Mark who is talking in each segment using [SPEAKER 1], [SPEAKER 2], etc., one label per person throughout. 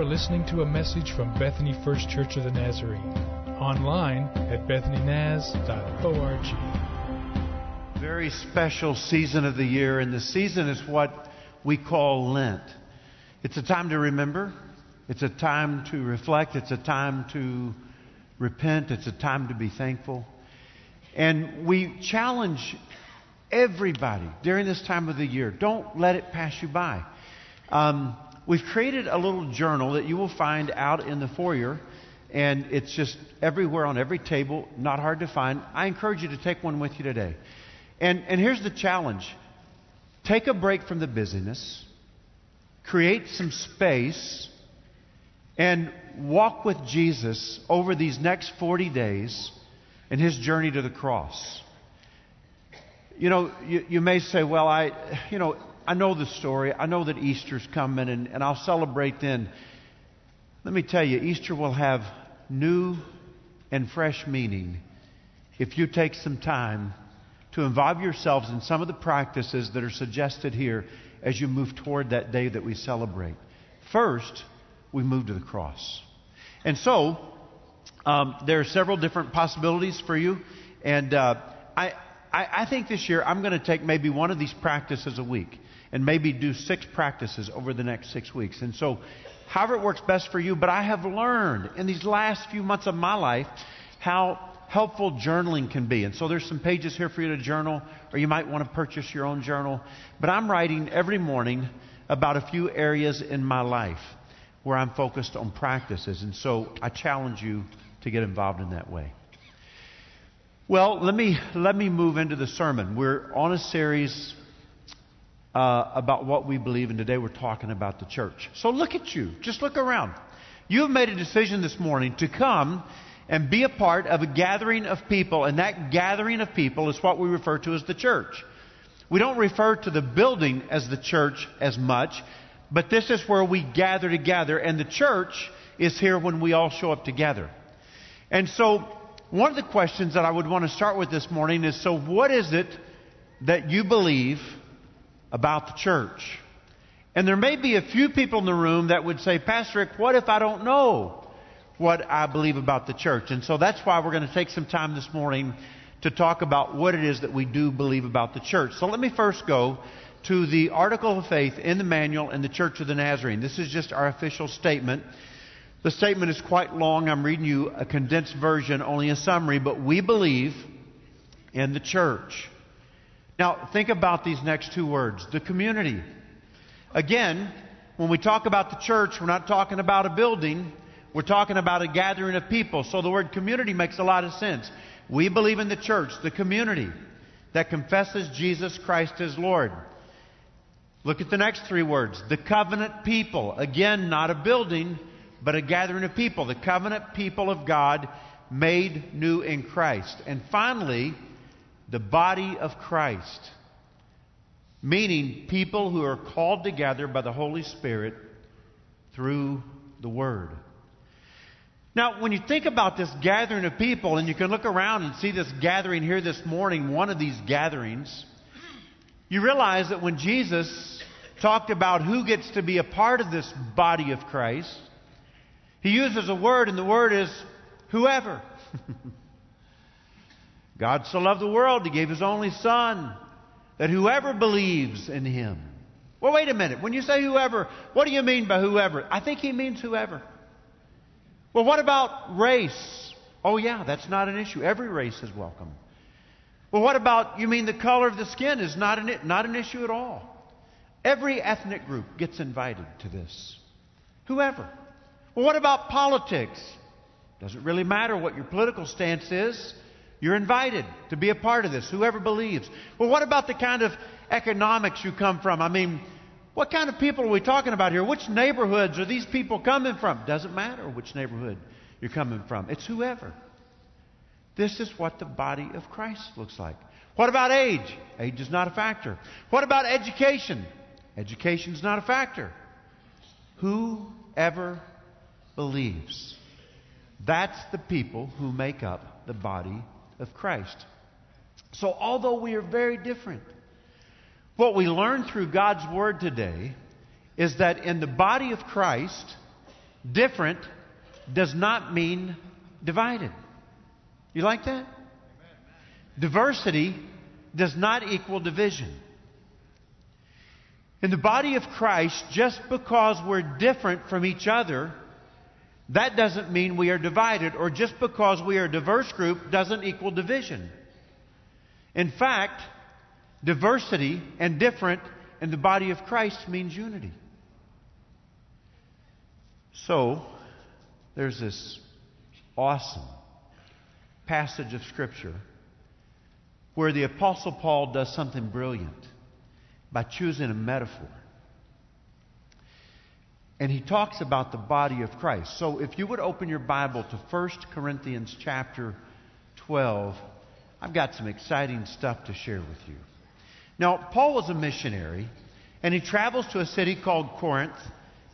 [SPEAKER 1] are listening to a message from Bethany First Church of the Nazarene. Online at bethanynaz.org.
[SPEAKER 2] Very special season of the year, and the season is what we call Lent. It's a time to remember, it's a time to reflect, it's a time to repent, it's a time to be thankful. And we challenge everybody during this time of the year don't let it pass you by. Um, we've created a little journal that you will find out in the foyer, and it's just everywhere on every table, not hard to find. I encourage you to take one with you today. And, and here's the challenge take a break from the busyness, create some space, and walk with Jesus over these next 40 days in his journey to the cross. You know, you, you may say, well, I, you know, I know the story. I know that Easter's coming and, and I'll celebrate then. Let me tell you, Easter will have new and fresh meaning if you take some time to involve yourselves in some of the practices that are suggested here as you move toward that day that we celebrate. First, we move to the cross. And so, um, there are several different possibilities for you. And uh, I, I, I think this year I'm going to take maybe one of these practices a week and maybe do six practices over the next six weeks. And so, however it works best for you, but I have learned in these last few months of my life how helpful journaling can be. And so there's some pages here for you to journal, or you might want to purchase your own journal. But I'm writing every morning about a few areas in my life where I'm focused on practices. And so I challenge you to get involved in that way. Well, let me, let me move into the sermon. We're on a series uh, about what we believe, and today we're talking about the church. So look at you. Just look around. You have made a decision this morning to come and be a part of a gathering of people, and that gathering of people is what we refer to as the church. We don't refer to the building as the church as much, but this is where we gather together, and the church is here when we all show up together. And so, one of the questions that I would want to start with this morning is so, what is it that you believe about the church. And there may be a few people in the room that would say, Pastor Rick, what if I don't know what I believe about the church? And so that's why we're going to take some time this morning to talk about what it is that we do believe about the church. So let me first go to the article of faith in the manual in the Church of the Nazarene. This is just our official statement. The statement is quite long. I'm reading you a condensed version, only a summary, but we believe in the church. Now, think about these next two words the community. Again, when we talk about the church, we're not talking about a building, we're talking about a gathering of people. So the word community makes a lot of sense. We believe in the church, the community that confesses Jesus Christ as Lord. Look at the next three words the covenant people. Again, not a building, but a gathering of people. The covenant people of God made new in Christ. And finally, the body of Christ, meaning people who are called together by the Holy Spirit through the Word. Now, when you think about this gathering of people, and you can look around and see this gathering here this morning, one of these gatherings, you realize that when Jesus talked about who gets to be a part of this body of Christ, he uses a word, and the word is whoever. God so loved the world, He gave His only Son, that whoever believes in Him. Well, wait a minute. When you say whoever, what do you mean by whoever? I think He means whoever. Well, what about race? Oh, yeah, that's not an issue. Every race is welcome. Well, what about, you mean the color of the skin is not an, not an issue at all. Every ethnic group gets invited to this. Whoever. Well, what about politics? Doesn't really matter what your political stance is. You're invited to be a part of this, whoever believes. Well, what about the kind of economics you come from? I mean, what kind of people are we talking about here? Which neighborhoods are these people coming from? Doesn't matter which neighborhood you're coming from, it's whoever. This is what the body of Christ looks like. What about age? Age is not a factor. What about education? Education is not a factor. Whoever believes. That's the people who make up the body of Christ. So, although we are very different, what we learn through God's Word today is that in the body of Christ, different does not mean divided. You like that? Diversity does not equal division. In the body of Christ, just because we're different from each other, that doesn't mean we are divided, or just because we are a diverse group doesn't equal division. In fact, diversity and different in the body of Christ means unity. So, there's this awesome passage of Scripture where the Apostle Paul does something brilliant by choosing a metaphor. And he talks about the body of Christ. So if you would open your Bible to 1 Corinthians chapter 12, I've got some exciting stuff to share with you. Now, Paul was a missionary, and he travels to a city called Corinth,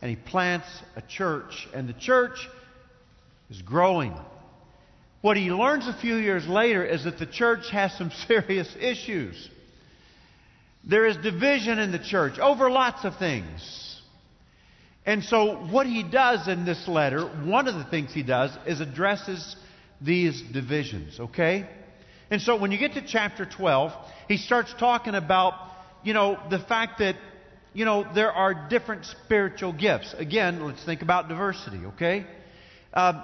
[SPEAKER 2] and he plants a church, and the church is growing. What he learns a few years later is that the church has some serious issues. There is division in the church over lots of things. And so, what he does in this letter, one of the things he does, is addresses these divisions, okay? And so, when you get to chapter 12, he starts talking about, you know, the fact that, you know, there are different spiritual gifts. Again, let's think about diversity, okay? Uh,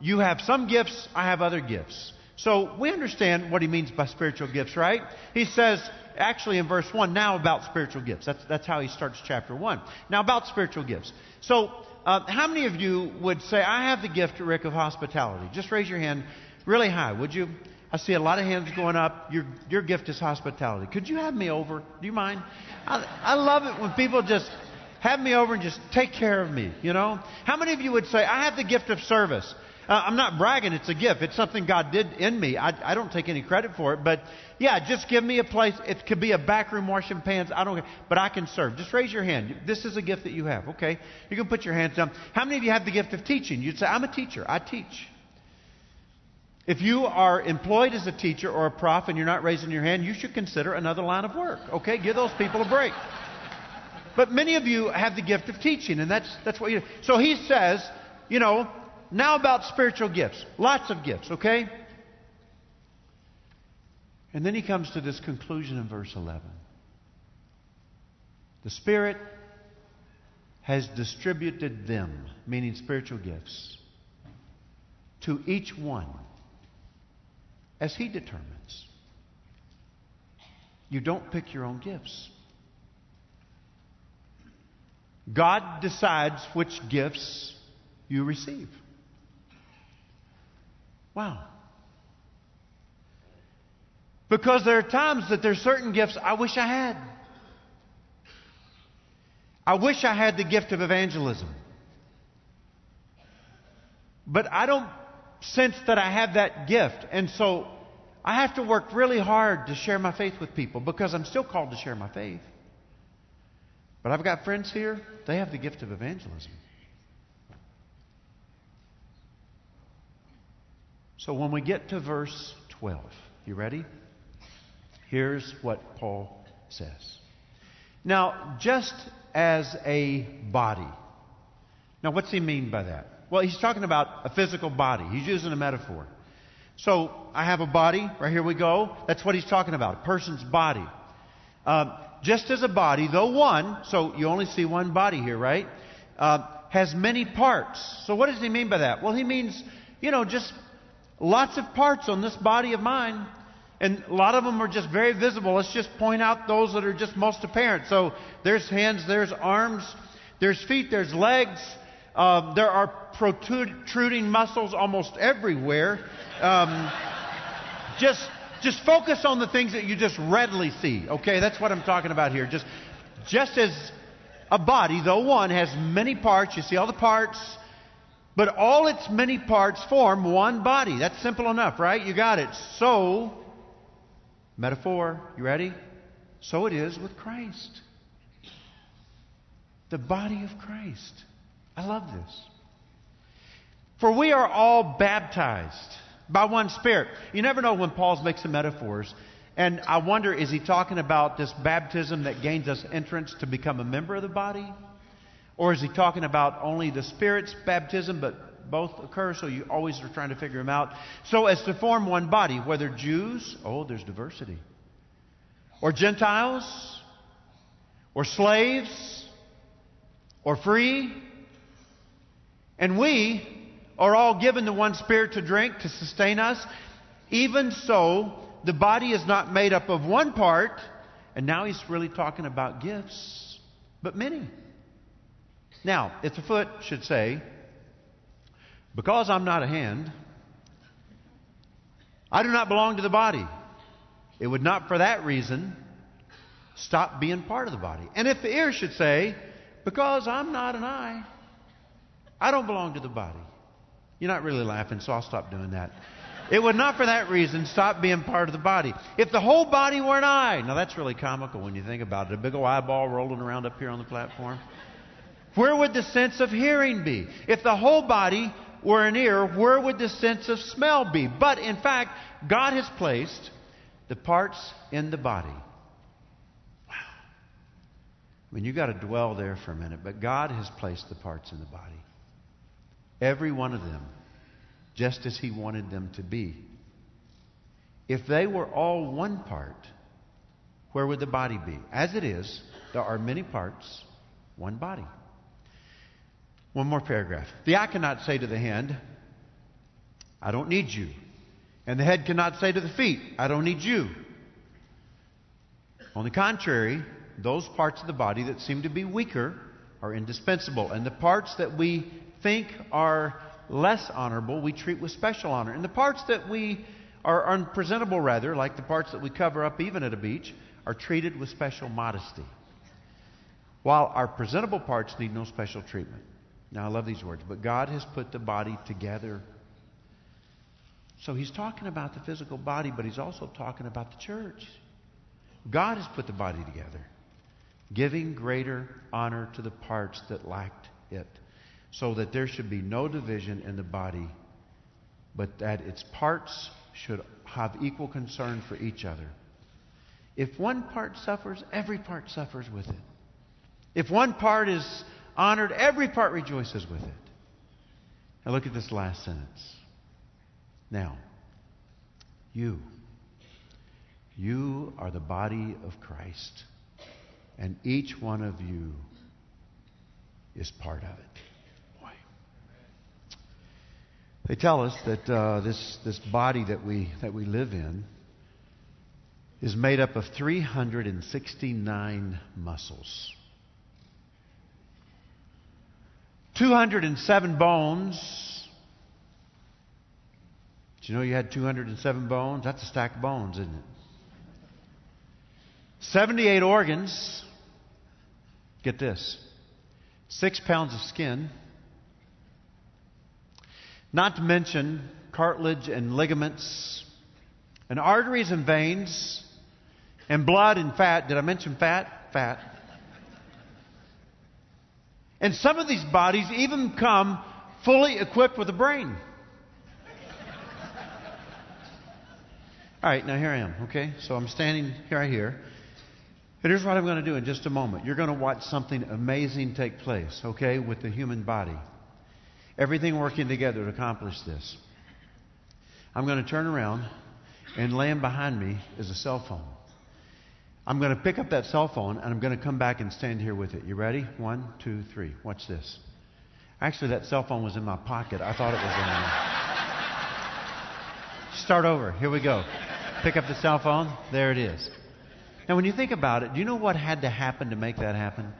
[SPEAKER 2] you have some gifts, I have other gifts. So we understand what he means by spiritual gifts, right? He says, actually in verse 1, now about spiritual gifts. That's, that's how he starts chapter 1. Now about spiritual gifts. So, uh, how many of you would say, I have the gift, Rick, of hospitality? Just raise your hand really high, would you? I see a lot of hands going up. Your, your gift is hospitality. Could you have me over? Do you mind? I, I love it when people just have me over and just take care of me, you know? How many of you would say, I have the gift of service? Uh, I'm not bragging, it's a gift. It's something God did in me. I, I don't take any credit for it, but yeah, just give me a place. It could be a back room washing pans. I don't but I can serve. Just raise your hand. This is a gift that you have. Okay, you can put your hands down. How many of you have the gift of teaching? You'd say, I'm a teacher. I teach. If you are employed as a teacher or a prof and you're not raising your hand, you should consider another line of work. Okay, give those people a break. But many of you have the gift of teaching, and that's that's what you. Do. So he says, you know, now about spiritual gifts. Lots of gifts, okay? And then he comes to this conclusion in verse 11. The Spirit has distributed them, meaning spiritual gifts, to each one as he determines. You don't pick your own gifts. God decides which gifts you receive. Wow. Because there are times that there's certain gifts I wish I had. I wish I had the gift of evangelism. But I don't sense that I have that gift. And so I have to work really hard to share my faith with people because I'm still called to share my faith. But I've got friends here, they have the gift of evangelism. So when we get to verse 12, you ready? Here's what Paul says. Now, just as a body. Now, what's he mean by that? Well, he's talking about a physical body. He's using a metaphor. So, I have a body. Right here we go. That's what he's talking about. A person's body. Um, just as a body, though one, so you only see one body here, right? Uh, has many parts. So, what does he mean by that? Well, he means, you know, just Lots of parts on this body of mine. And a lot of them are just very visible. Let's just point out those that are just most apparent. So there's hands, there's arms, there's feet, there's legs. Uh, there are protruding muscles almost everywhere. Um, just, just focus on the things that you just readily see. Okay, that's what I'm talking about here. Just, just as a body, though one has many parts, you see all the parts. But all its many parts form one body. That's simple enough, right? You got it. So, metaphor, you ready? So it is with Christ. The body of Christ. I love this. For we are all baptized by one Spirit. You never know when Paul's mixing metaphors. And I wonder, is he talking about this baptism that gains us entrance to become a member of the body? Or is he talking about only the Spirit's baptism, but both occur, so you always are trying to figure them out? So as to form one body, whether Jews, oh, there's diversity, or Gentiles, or slaves, or free. And we are all given the one Spirit to drink to sustain us. Even so, the body is not made up of one part, and now he's really talking about gifts, but many. Now, if the foot should say, Because I'm not a hand, I do not belong to the body, it would not for that reason stop being part of the body. And if the ear should say, Because I'm not an eye, I don't belong to the body. You're not really laughing, so I'll stop doing that. It would not for that reason stop being part of the body. If the whole body were an eye, now that's really comical when you think about it, a big old eyeball rolling around up here on the platform. Where would the sense of hearing be? If the whole body were an ear, where would the sense of smell be? But in fact, God has placed the parts in the body. Wow. I mean, you've got to dwell there for a minute, but God has placed the parts in the body. Every one of them just as He wanted them to be. If they were all one part, where would the body be? As it is, there are many parts, one body. One more paragraph. The eye cannot say to the hand, I don't need you. And the head cannot say to the feet, I don't need you. On the contrary, those parts of the body that seem to be weaker are indispensable. And the parts that we think are less honorable, we treat with special honor. And the parts that we are unpresentable, rather, like the parts that we cover up even at a beach, are treated with special modesty. While our presentable parts need no special treatment. Now, I love these words, but God has put the body together. So he's talking about the physical body, but he's also talking about the church. God has put the body together, giving greater honor to the parts that lacked it so that there should be no division in the body, but that its parts should have equal concern for each other. If one part suffers, every part suffers with it. If one part is honored, every part rejoices with it. Now look at this last sentence. Now, you, you are the body of Christ, and each one of you is part of it. They tell us that uh, this, this body that we, that we live in is made up of 369 muscles, 207 bones. Did you know you had 207 bones? That's a stack of bones, isn't it? 78 organs. Get this six pounds of skin. Not to mention cartilage and ligaments, and arteries and veins, and blood and fat. Did I mention fat? Fat. And some of these bodies even come fully equipped with a brain. All right, now here I am, okay? So I'm standing right here. And here's what I'm going to do in just a moment. You're going to watch something amazing take place, okay, with the human body. Everything working together to accomplish this. I'm going to turn around, and laying behind me is a cell phone. I'm going to pick up that cell phone, and I'm going to come back and stand here with it. You ready? One, two, three. Watch this. Actually, that cell phone was in my pocket. I thought it was in there. Start over. Here we go. Pick up the cell phone. There it is. Now, when you think about it, do you know what had to happen to make that happen?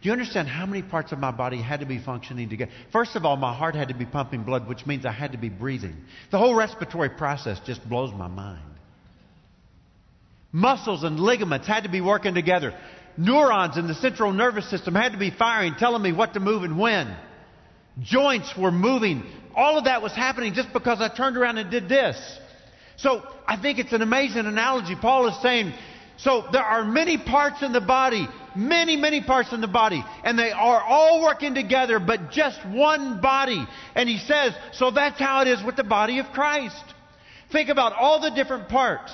[SPEAKER 2] Do you understand how many parts of my body had to be functioning together? First of all, my heart had to be pumping blood, which means I had to be breathing. The whole respiratory process just blows my mind. Muscles and ligaments had to be working together. Neurons in the central nervous system had to be firing, telling me what to move and when. Joints were moving. All of that was happening just because I turned around and did this. So I think it's an amazing analogy. Paul is saying, so there are many parts in the body many, many parts in the body, and they are all working together, but just one body. And he says, so that's how it is with the body of Christ. Think about all the different parts.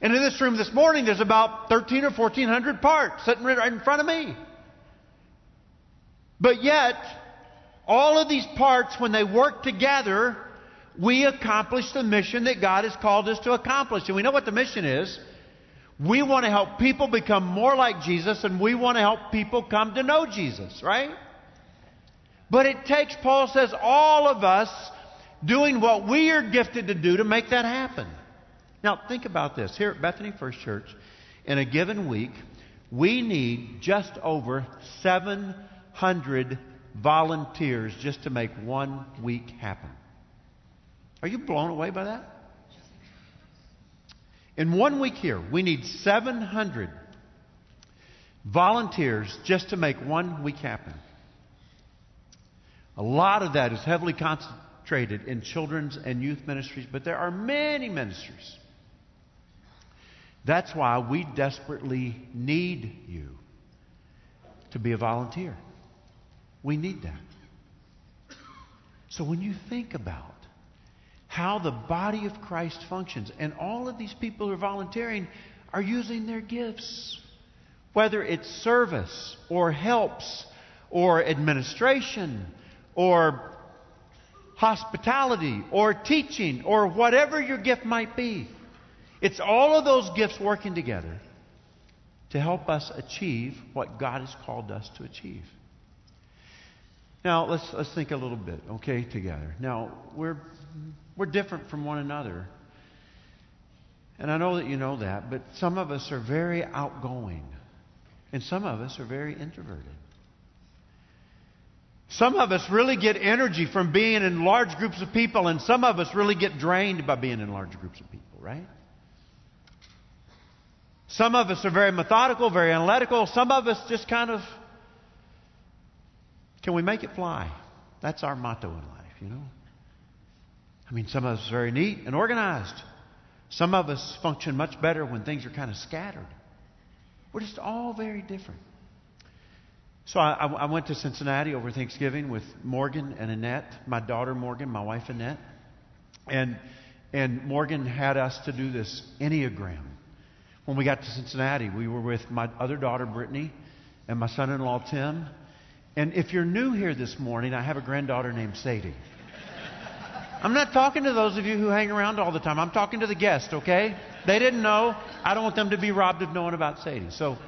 [SPEAKER 2] And in this room this morning, there's about 13 or 1400 parts sitting right in front of me. But yet, all of these parts, when they work together, we accomplish the mission that God has called us to accomplish. And we know what the mission is. We want to help people become more like Jesus, and we want to help people come to know Jesus, right? But it takes, Paul says, all of us doing what we are gifted to do to make that happen. Now, think about this. Here at Bethany First Church, in a given week, we need just over 700 volunteers just to make one week happen. Are you blown away by that? In one week here, we need 700 volunteers just to make one week happen. A lot of that is heavily concentrated in children's and youth ministries, but there are many ministries. That's why we desperately need you to be a volunteer. We need that. So when you think about how the body of Christ functions, and all of these people who are volunteering are using their gifts, whether it's service or helps or administration or hospitality or teaching or whatever your gift might be. It's all of those gifts working together to help us achieve what God has called us to achieve. Now, let's, let's think a little bit, okay, together. Now, we're, we're different from one another. And I know that you know that, but some of us are very outgoing, and some of us are very introverted. Some of us really get energy from being in large groups of people, and some of us really get drained by being in large groups of people, right? Some of us are very methodical, very analytical. Some of us just kind of can we make it fly? That's our motto in life, you know. I mean, some of us are very neat and organized. Some of us function much better when things are kind of scattered. We're just all very different. So I, I, went to Cincinnati over Thanksgiving with Morgan and Annette, my daughter Morgan, my wife Annette, and and Morgan had us to do this enneagram. When we got to Cincinnati, we were with my other daughter Brittany and my son-in-law Tim, and if you're new here this morning, I have a granddaughter named Sadie. I'm not talking to those of you who hang around all the time. I'm talking to the guests, okay? They didn't know. I don't want them to be robbed of knowing about Sadie. So,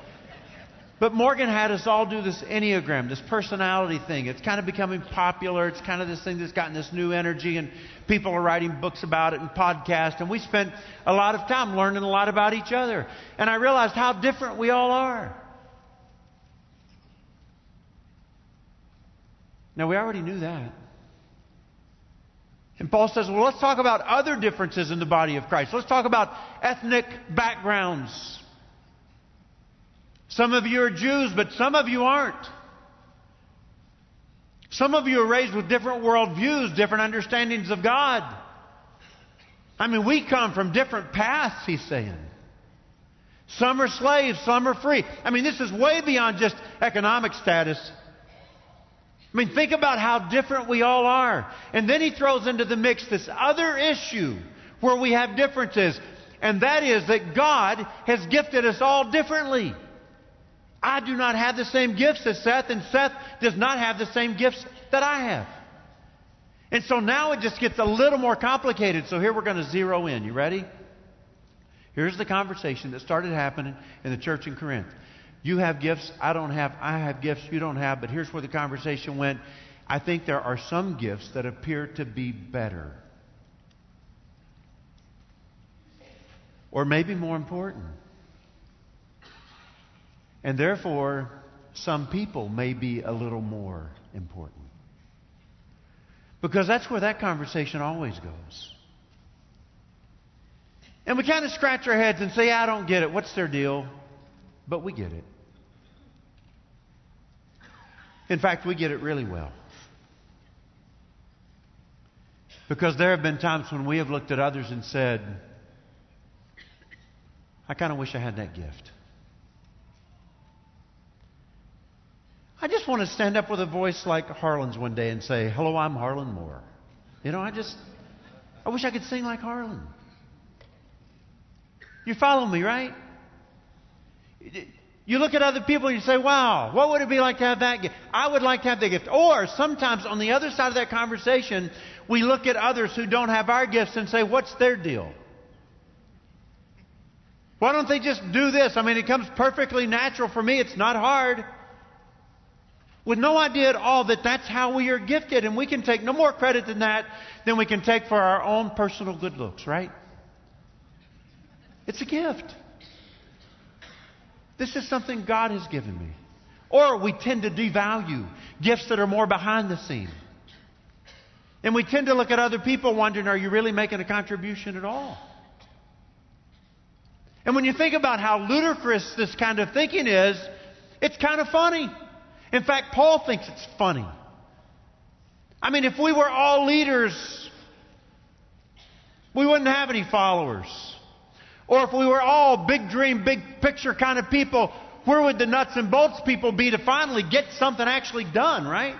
[SPEAKER 2] but Morgan had us all do this Enneagram, this personality thing. It's kind of becoming popular. It's kind of this thing that's gotten this new energy, and people are writing books about it and podcasts. And we spent a lot of time learning a lot about each other. And I realized how different we all are. Now, we already knew that. And Paul says, well, let's talk about other differences in the body of Christ. Let's talk about ethnic backgrounds. Some of you are Jews, but some of you aren't. Some of you are raised with different worldviews, different understandings of God. I mean, we come from different paths, he's saying. Some are slaves, some are free. I mean, this is way beyond just economic status. I mean, think about how different we all are. And then he throws into the mix this other issue where we have differences, and that is that God has gifted us all differently. I do not have the same gifts as Seth, and Seth does not have the same gifts that I have. And so now it just gets a little more complicated. So here we're going to zero in. You ready? Here's the conversation that started happening in the church in Corinth. You have gifts, I don't have, I have gifts, you don't have, but here's where the conversation went. I think there are some gifts that appear to be better. Or maybe more important. And therefore, some people may be a little more important. Because that's where that conversation always goes. And we kind of scratch our heads and say, I don't get it. What's their deal? But we get it. In fact, we get it really well. Because there have been times when we have looked at others and said, I kind of wish I had that gift. I just want to stand up with a voice like Harlan's one day and say, Hello, I'm Harlan Moore. You know, I just, I wish I could sing like Harlan. You follow me, right? You look at other people and you say, wow, what would it be like to have that gift? I would like to have that gift. Or sometimes on the other side of that conversation, we look at others who don't have our gifts and say, what's their deal? Why don't they just do this? I mean, it comes perfectly natural for me. It's not hard. With no idea at all that that's how we are gifted, and we can take no more credit than that than we can take for our own personal good looks, right? It's a gift. This is something God has given me. Or we tend to devalue gifts that are more behind the scene. And we tend to look at other people wondering, are you really making a contribution at all? And when you think about how ludicrous this kind of thinking is, it's kind of funny. In fact, Paul thinks it's funny. I mean, if we were all leaders, we wouldn't have any followers. Or if we were all big dream, big picture kind of people, where would the nuts and bolts people be to finally get something actually done, right?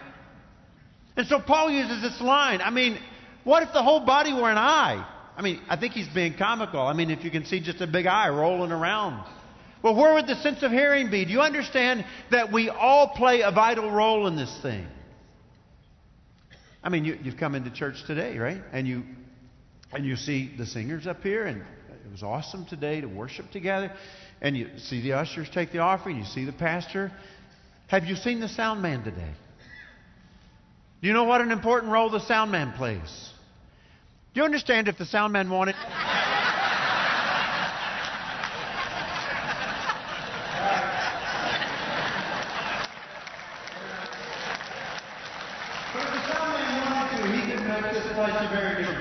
[SPEAKER 2] And so Paul uses this line. I mean, what if the whole body were an eye? I mean, I think he's being comical. I mean, if you can see just a big eye rolling around. Well, where would the sense of hearing be? Do you understand that we all play a vital role in this thing? I mean, you, have come into church today, right? And you and you see the singers up here, and it was awesome today to worship together. And you see the ushers take the offering, you see the pastor. Have you seen the sound man today? Do you know what an important role the sound man plays? Do you understand if the sound man wanted.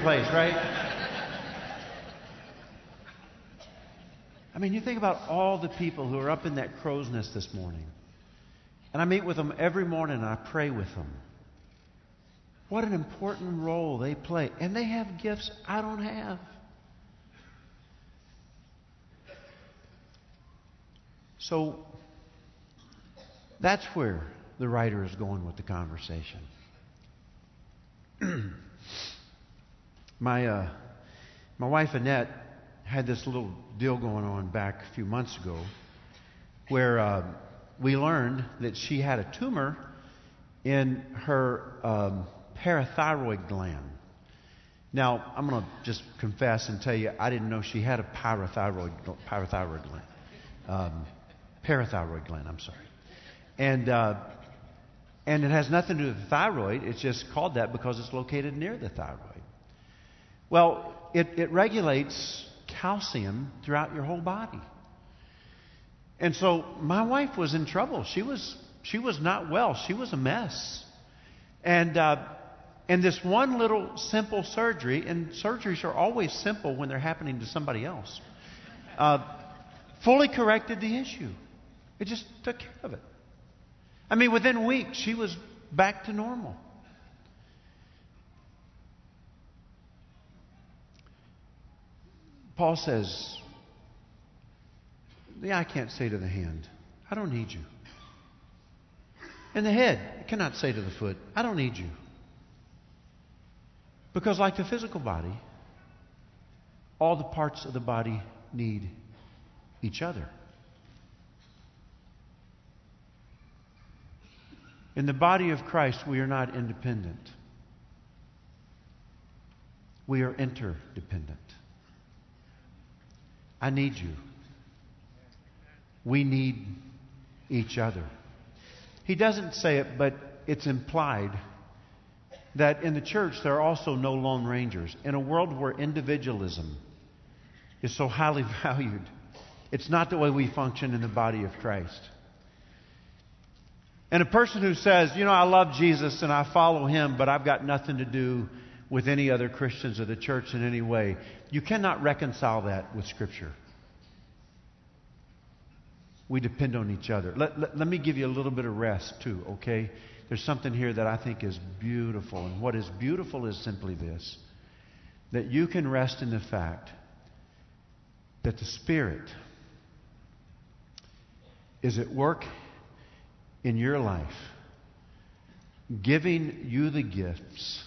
[SPEAKER 2] Place, right? I mean, you think about all the people who are up in that crow's nest this morning. And I meet with them every morning and I pray with them. What an important role they play. And they have gifts I don't have. So that's where the writer is going with the conversation. my, uh, my wife Annette had this little deal going on back a few months ago where uh, we learned that she had a tumor in her um, parathyroid gland. Now, I'm going to just confess and tell you, I didn't know she had a parathyroid, parathyroid gland. Um, parathyroid gland, I'm sorry. And, uh, and it has nothing to do with the thyroid. It's just called that because it's located near the thyroid. Well, it, it regulates calcium throughout your whole body. And so my wife was in trouble. She was, she was not well. She was a mess. And, uh, and this one little simple surgery, and surgeries are always simple when they're happening to somebody else, uh, fully corrected the issue. It just took care of it. I mean, within weeks, she was back to normal. Paul says, The eye can't say to the hand, I don't need you. And the head cannot say to the foot, I don't need you. Because, like the physical body, all the parts of the body need each other. In the body of Christ, we are not independent, we are interdependent. I need you. We need each other. He doesn't say it, but it's implied that in the church there are also no lone rangers. In a world where individualism is so highly valued, it's not the way we function in the body of Christ. And a person who says, you know, I love Jesus and I follow him, but I've got nothing to do with any other Christians or the church in any way. You cannot reconcile that with Scripture. We depend on each other. Let, let, let, me give you a little bit of rest, too, okay? There's something here that I think is beautiful. And what is beautiful is simply this that you can rest in the fact that the Spirit is at work in your life, giving you the gifts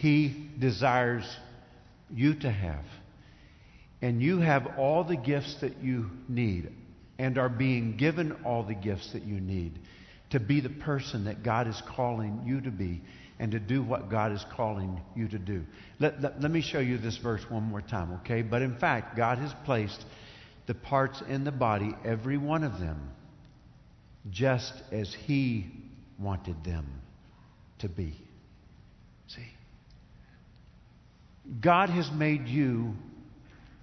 [SPEAKER 2] he desires you to have. And you have all the gifts that you need. and are being given all the gifts that you need to be the person that God is calling you to be and to do what God is calling you to do. Let, let, let, me show you this verse one more time, okay? But in fact, God has placed the parts in the body, every one of them, just as He wanted them to be. See? God has made you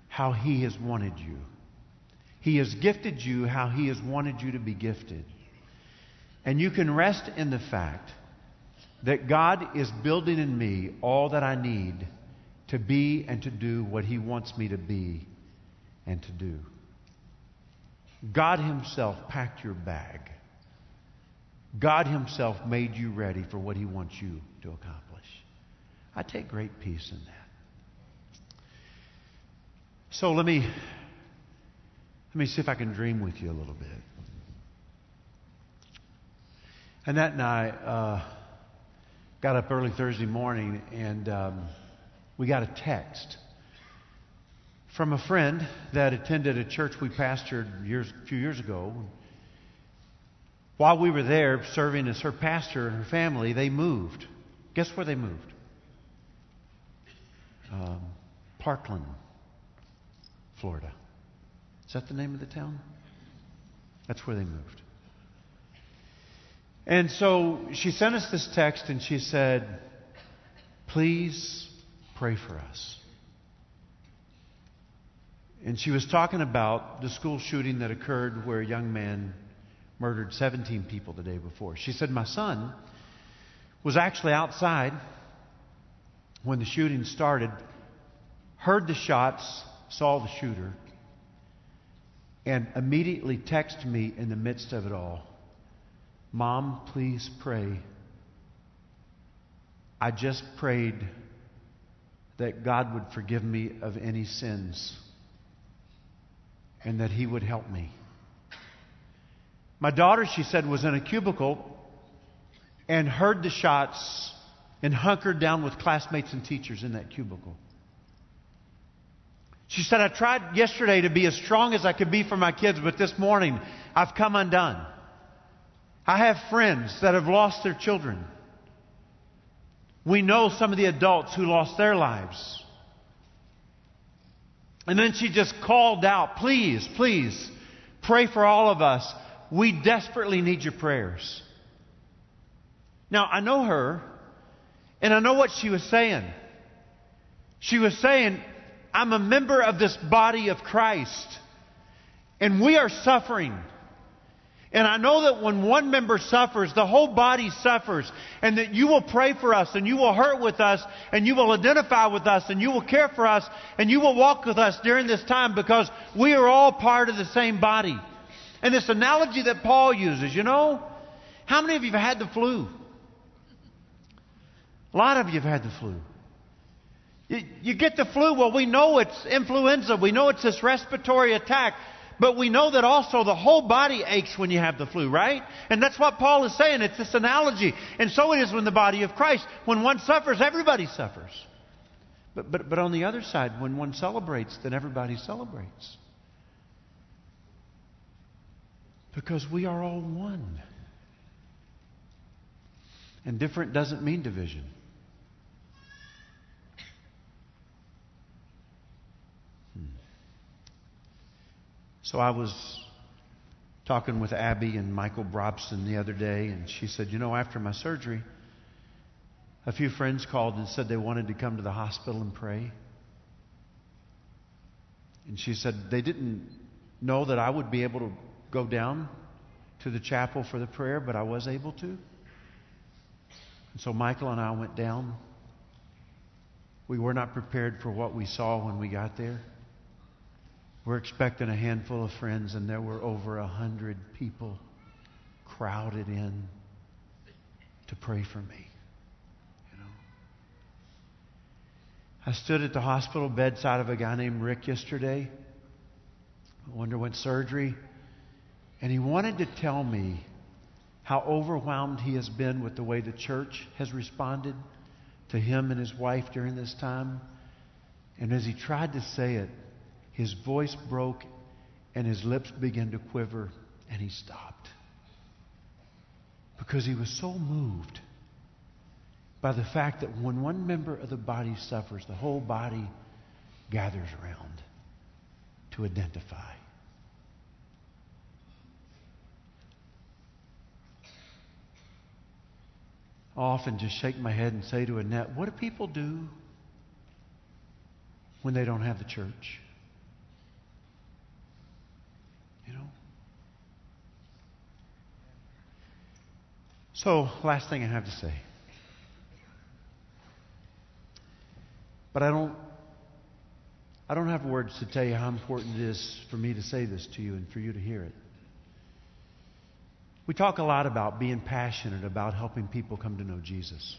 [SPEAKER 2] how He has wanted you. He has gifted you how He has wanted you to be gifted. And you can rest in the fact that God is building in me all that I need to be and to do what He wants me to be and to do. God Himself packed your bag. God Himself made you ready for what He wants you to accomplish. I take great peace in that. So let me let me see if I can dream with you a little bit. Annette and I uh, got up early Thursday morning and um, we got a text from a friend that attended a church we pastored years, a few years ago. While we were there serving as her pastor and her family, they moved. Guess where they moved? Um, Parkland, Florida. Is that the name of the town? That's where they moved. And so she sent us this text and she said, Please pray for us. And she was talking about the school shooting that occurred where a young man murdered 17 people the day before. She said, My son was actually outside when the shooting started, heard the shots, saw the shooter, and immediately texted me in the midst of it all Mom, please pray. I just prayed that God would forgive me of any sins and that He would help me. My daughter, she said, was in a cubicle and heard the shots and hunkered down with classmates and teachers in that cubicle. She said, I tried yesterday to be as strong as I could be for my kids, but this morning I've come undone. I have friends that have lost their children. We know some of the adults who lost their lives. And then she just called out, please, please, pray for all of us. We desperately need your prayers. Now, I know her, and I know what she was saying. She was saying, I'm a member of this body of Christ, and we are suffering. And I know that when one member suffers, the whole body suffers. And that you will pray for us and you will hurt with us and you will identify with us and you will care for us and you will walk with us during this time because we are all part of the same body. And this analogy that Paul uses, you know, how many of you have had the flu? A lot of you have had the flu. You, you get the flu, well, we know it's influenza. We know it's this respiratory attack. But we know that also the whole body aches when you have the flu, right? And that's what Paul is saying. It's this analogy. And so it is when the body of Christ. When one suffers, everybody suffers. But, but, but on the other side, when one celebrates, then everybody celebrates. Because we are all one. And different doesn't mean division. So I was talking with Abby and Michael Brobson the other day, and she said, You know, after my surgery, a few friends called and said they wanted to come to the hospital and pray. And she said they didn't know that I would be able to go down to the chapel for the prayer, but I was able to. And so Michael and I went down. We were not prepared for what we saw when we got there. We're expecting a handful of friends, and there were over a hundred people crowded in to pray for me. You know, I stood at the hospital bedside of a guy named Rick yesterday, who underwent surgery, and he wanted to tell me how overwhelmed he has been with the way the church has responded to him and his wife during this time. And as he tried to say it, his voice broke And his lips began to quiver, and he stopped. Because he was so moved by the fact that when one member of the body suffers, the whole body gathers around to identify. I often just shake my head and say to Annette, What do people do when they don't have the church? You know? So, last thing I have to say. But I don't I don't have words to tell you how important it is for me to say this to you and for you to hear it. We talk a lot about being passionate about helping people come to know Jesus.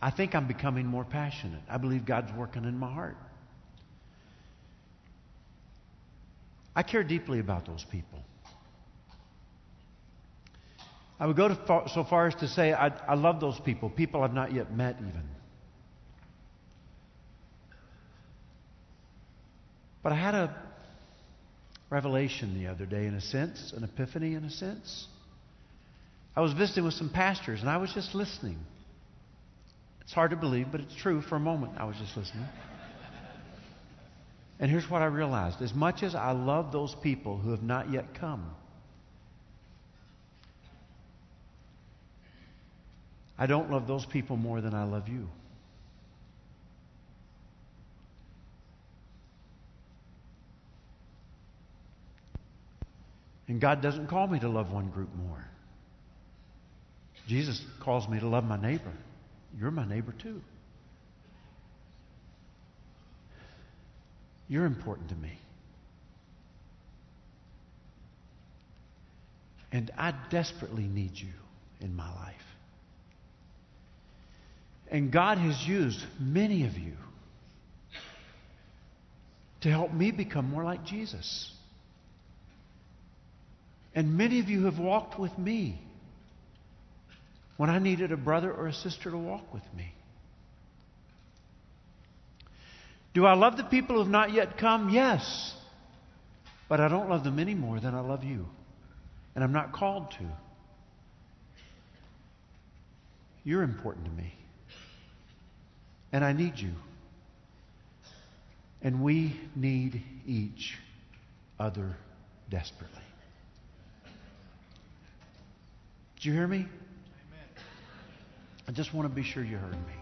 [SPEAKER 2] I think I'm becoming more passionate. I believe God's working in my heart. I care deeply about those people. I would go far, so far as to say I, I love those people, people I've not yet met, even. But I had a revelation the other day, in a sense, an epiphany, in a sense. I was visiting with some pastors, and I was just listening. It's hard to believe, but it's true. For a moment, I was just listening. And here's what I realized as much as I love those people who have not yet come, I don't love those people more than I love you. And God doesn't call me to love one group more. Jesus calls me to love my neighbor. You're my neighbor too. You're important to me. And I desperately need you in my life. And God has used many of you to help me become more like Jesus. And many of you have walked with me when I needed a brother or a sister to walk with me. Do I love the people who have not yet come? Yes. But I don't love them any more than I love you. And I'm not called to. You're important to me. And I need you. And we need each other desperately. Did you hear me? I just want to be sure you heard me.